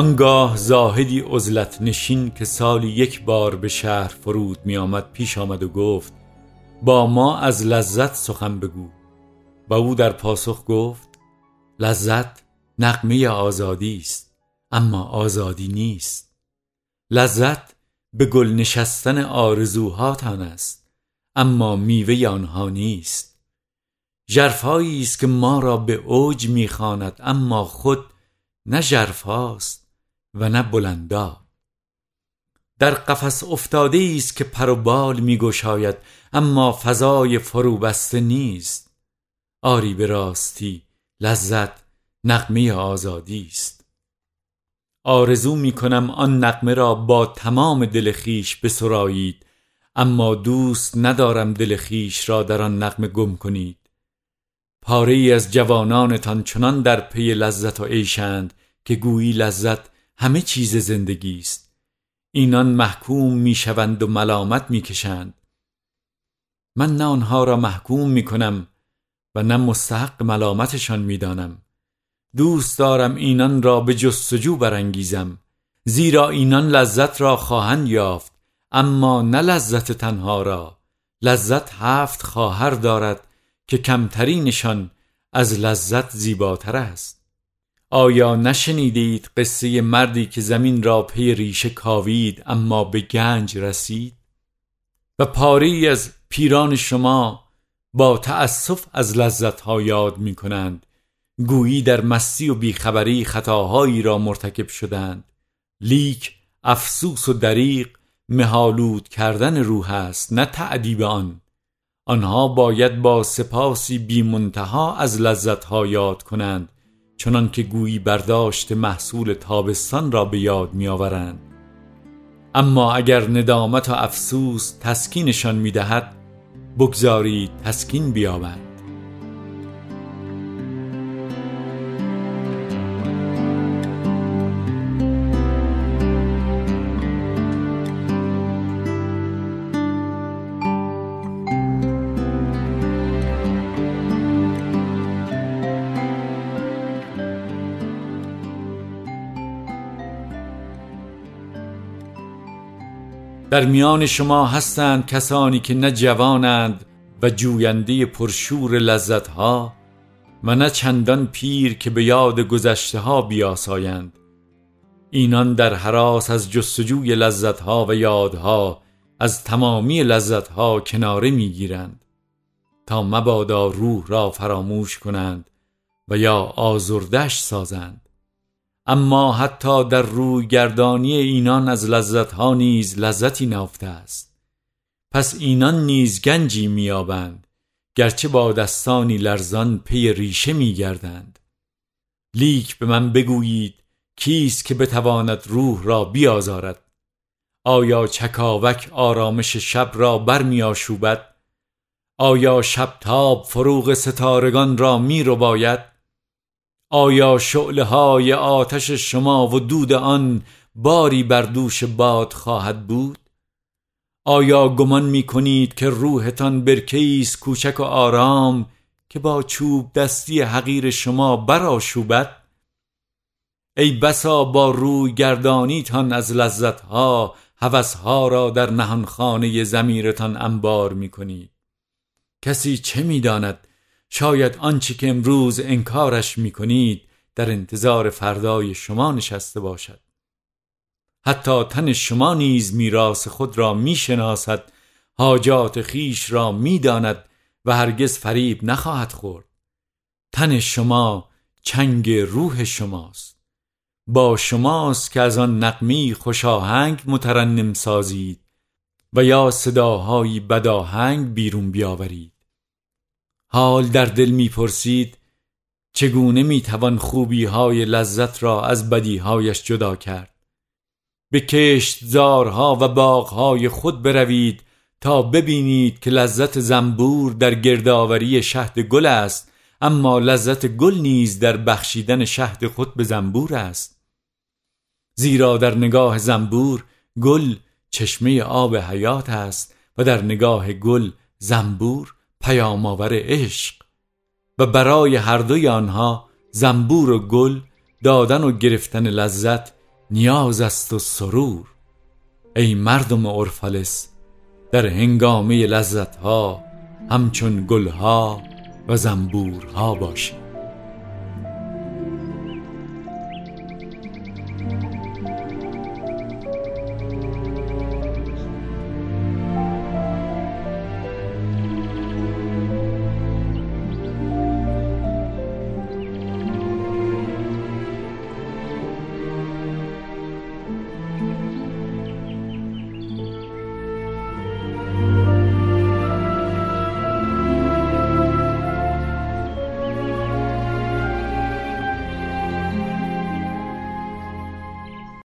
آنگاه زاهدی عزلت نشین که سالی یک بار به شهر فرود می آمد پیش آمد و گفت با ما از لذت سخن بگو. و او در پاسخ گفت لذت نقمه آزادی است اما آزادی نیست. لذت به گل نشستن آرزوهاتان است اما میوه آنها نیست. ژرفهایی است که ما را به اوج می‌خواند اما خود نه ژرفهاست و نه بلندا. در قفس افتاده است که پر و بال میگشاید اما فضای فروبسته نیست. آری به راستی لذت نقمه آزادی است. آرزو می کنم آن نقمه را با تمام دل خیش بسرایید اما دوست ندارم دل خیش را در آن نقمه گم کنید. پاره ای از جوانانتان چنان در پی لذت و عیشند که گویی لذت همه چیز زندگی است. اینان محکوم می‌شوند و ملامت می‌کشند. من نه آنها را محکوم می‌کنم و نه مستحق ملامتشان می‌دانم. دوست دارم اینان را به جستجو برانگیزم زیرا اینان لذت را خواهند یافت اما نه لذت تنها را. لذت هفت خواهر دارد که کمترینشان از لذت زیباتر است. آیا نشنیدید قصه مردی که زمین را پی ریشه کاوید اما به گنج رسید؟ و پاری از پیران شما با تأسف از لذت ها یاد می کنند گویی در مستی و بیخبری خطاهایی را مرتکب شدند. لیک افسوس و دریق مهالود کردن روح است نه تعدیب آن. آنها باید با سپاسی بی منتها از لذت ها یاد کنند چنان که گویی برداشت محصول تابستان را به یاد می آورند اما اگر ندامت و افسوس تسکینشان می دهد بگذارید تسکین بیابند در میان شما هستند کسانی که نه جوانند و جوینده پرشور لذتها و نه چندان پیر که به یاد گذشته ها بیاسایند. اینان در حراس از جستجوی لذتها و یادها از تمامی لذتها کناره می‌گیرند تا مبادا روح را فراموش کنند و یا آزردش سازند. اما حتی در روی گردانی اینان از لذت ها نیز لذتی نهفته است. پس اینان نیز گنجی میابند گرچه با دستانی لرزان پی ریشه میگردند. لیک به من بگویید کیست که بتواند روح را بیازارد؟ آیا چکاوک آرامش شب را برمیآشوبد؟ آیا شبتاب فروغ ستارگان را می‌رباید آیا شعله های آتش شما و دود آن باری بر دوش باد خواهد بود؟ آیا گمان می کنید که روحتان برکیس کوچک و آرام که با چوب دستی حقیر شما براشوبد ای بسا با روی گردانیتان از لذتها هوسها را در نهانخانه زمیرتان انبار می کنید کسی چه می‌داند شاید آنچه که امروز انکارش می کنید در انتظار فردای شما نشسته باشد. حتی تن شما نیز میراث خود را می‌شناسد حاجات خیش را می‌داند و هرگز فریب نخواهد خورد. تن شما چنگ روح شماست. با شماست که از آن نقمی خوشاهنگ مترنم سازید و یا صداهایی بداهنگ بیرون بیاورید. حال در دل می‌پرسید چگونه می‌توان خوبی های لذت را از بدی هایش جدا کرد؟ به کشت زارها و باغهای خود بروید تا ببینید که لذت زنبور در گردآوری شهد گل است اما لذت گل نیز در بخشیدن شهد خود به زنبور است. زیرا در نگاه زنبور گل چشمه آب حیات است و در نگاه گل زنبور پیامآور عشق. و برای هر دوی آنها زنبور و گل دادن و گرفتن لذت نیاز است و سرور. ای مردم اورفالس در هنگامه لذتها همچون گلها و زنبورها باشید.